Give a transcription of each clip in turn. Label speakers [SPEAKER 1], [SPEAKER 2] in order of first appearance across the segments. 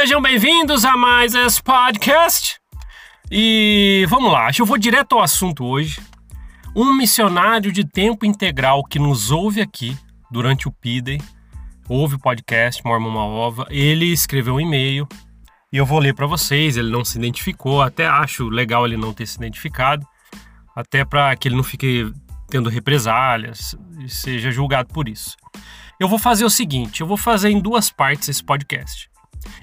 [SPEAKER 1] Sejam bem-vindos a mais esse podcast. E vamos lá, eu vou direto ao assunto hoje. Um missionário de tempo integral que nos ouve aqui durante o PIDEI, ouve o podcast Mormon Uma Ova, ele escreveu um e-mail e eu vou ler para vocês. Ele não se identificou, até acho legal ele não ter se identificado, até para que ele não fique tendo represálias e seja julgado por isso. Eu vou fazer o seguinte: eu vou fazer em duas partes esse podcast.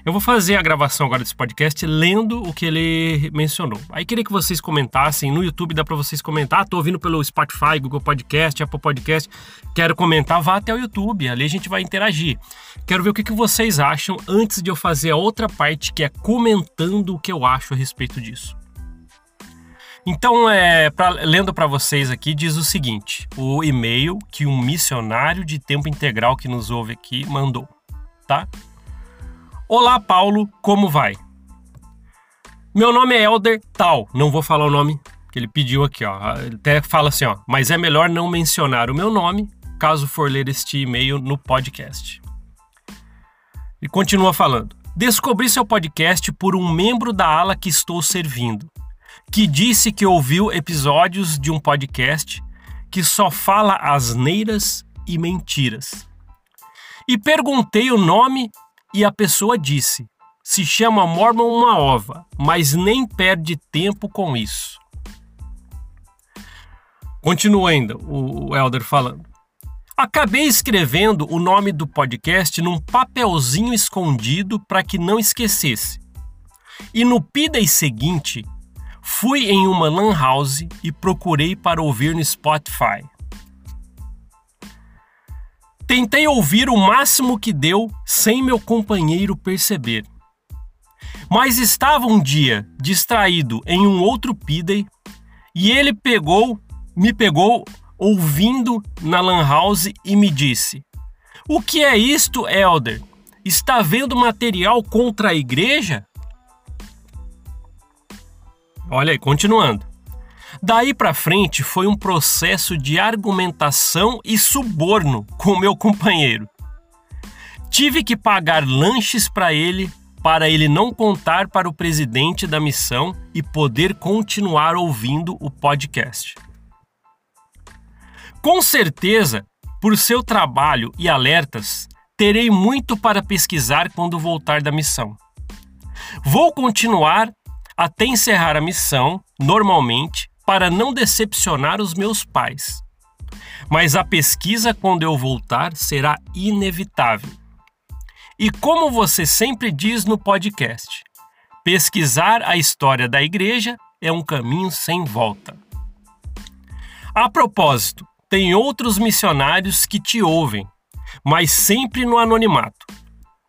[SPEAKER 1] Eu vou fazer a gravação agora desse podcast lendo o que ele mencionou. Aí queria que vocês comentassem. No YouTube dá para vocês comentar. Tô ouvindo pelo Spotify, Google Podcast, Apple Podcast. Quero comentar, vá até o YouTube. Ali a gente vai interagir. Quero ver o que, que vocês acham antes de eu fazer a outra parte que é comentando o que eu acho a respeito disso. Então, é, pra, lendo para vocês aqui, diz o seguinte: o e-mail que um missionário de tempo integral que nos ouve aqui mandou, tá? Olá, Paulo, como vai? Meu nome é Elder Tal, não vou falar o nome que ele pediu aqui, ó. Ele até fala assim, ó, mas é melhor não mencionar o meu nome caso for ler este e-mail no podcast. E continua falando: Descobri seu podcast por um membro da ala que estou servindo que disse que ouviu episódios de um podcast que só fala asneiras e mentiras. E perguntei o nome e a pessoa disse: se chama Mormon uma ova, mas nem perde tempo com isso. Continua ainda o Elder falando. Acabei escrevendo o nome do podcast num papelzinho escondido para que não esquecesse. E no PIDEI seguinte, Fui em uma lan house e procurei para ouvir no Spotify. Tentei ouvir o máximo que deu sem meu companheiro perceber. Mas estava um dia distraído em um outro pidey e ele pegou, me pegou ouvindo na lan house e me disse: "O que é isto, Elder? Está vendo material contra a igreja?" Olha aí, continuando. Daí para frente foi um processo de argumentação e suborno com meu companheiro. Tive que pagar lanches para ele para ele não contar para o presidente da missão e poder continuar ouvindo o podcast. Com certeza, por seu trabalho e alertas, terei muito para pesquisar quando voltar da missão. Vou continuar até encerrar a missão, normalmente, para não decepcionar os meus pais. Mas a pesquisa, quando eu voltar, será inevitável. E como você sempre diz no podcast, pesquisar a história da igreja é um caminho sem volta. A propósito, tem outros missionários que te ouvem, mas sempre no anonimato.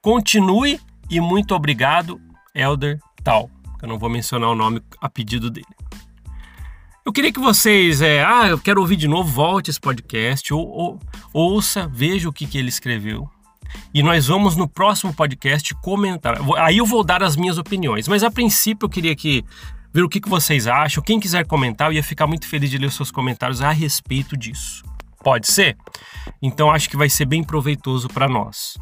[SPEAKER 1] Continue e muito obrigado, Elder Tal eu não vou mencionar o nome a pedido dele. Eu queria que vocês, é, ah, eu quero ouvir de novo, volte esse podcast, ou, ou ouça, veja o que, que ele escreveu. E nós vamos no próximo podcast comentar. Aí eu vou dar as minhas opiniões. Mas a princípio eu queria que ver o que, que vocês acham. Quem quiser comentar, eu ia ficar muito feliz de ler os seus comentários a respeito disso. Pode ser? Então acho que vai ser bem proveitoso para nós.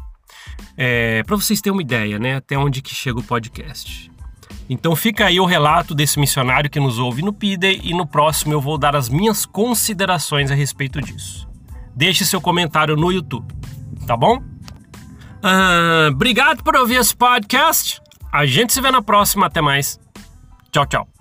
[SPEAKER 1] É, para vocês terem uma ideia, né? Até onde que chega o podcast. Então fica aí o relato desse missionário que nos ouve no PIDE e no próximo eu vou dar as minhas considerações a respeito disso. Deixe seu comentário no YouTube, tá bom? Obrigado por ouvir esse podcast. A gente se vê na próxima. Até mais. Tchau, tchau.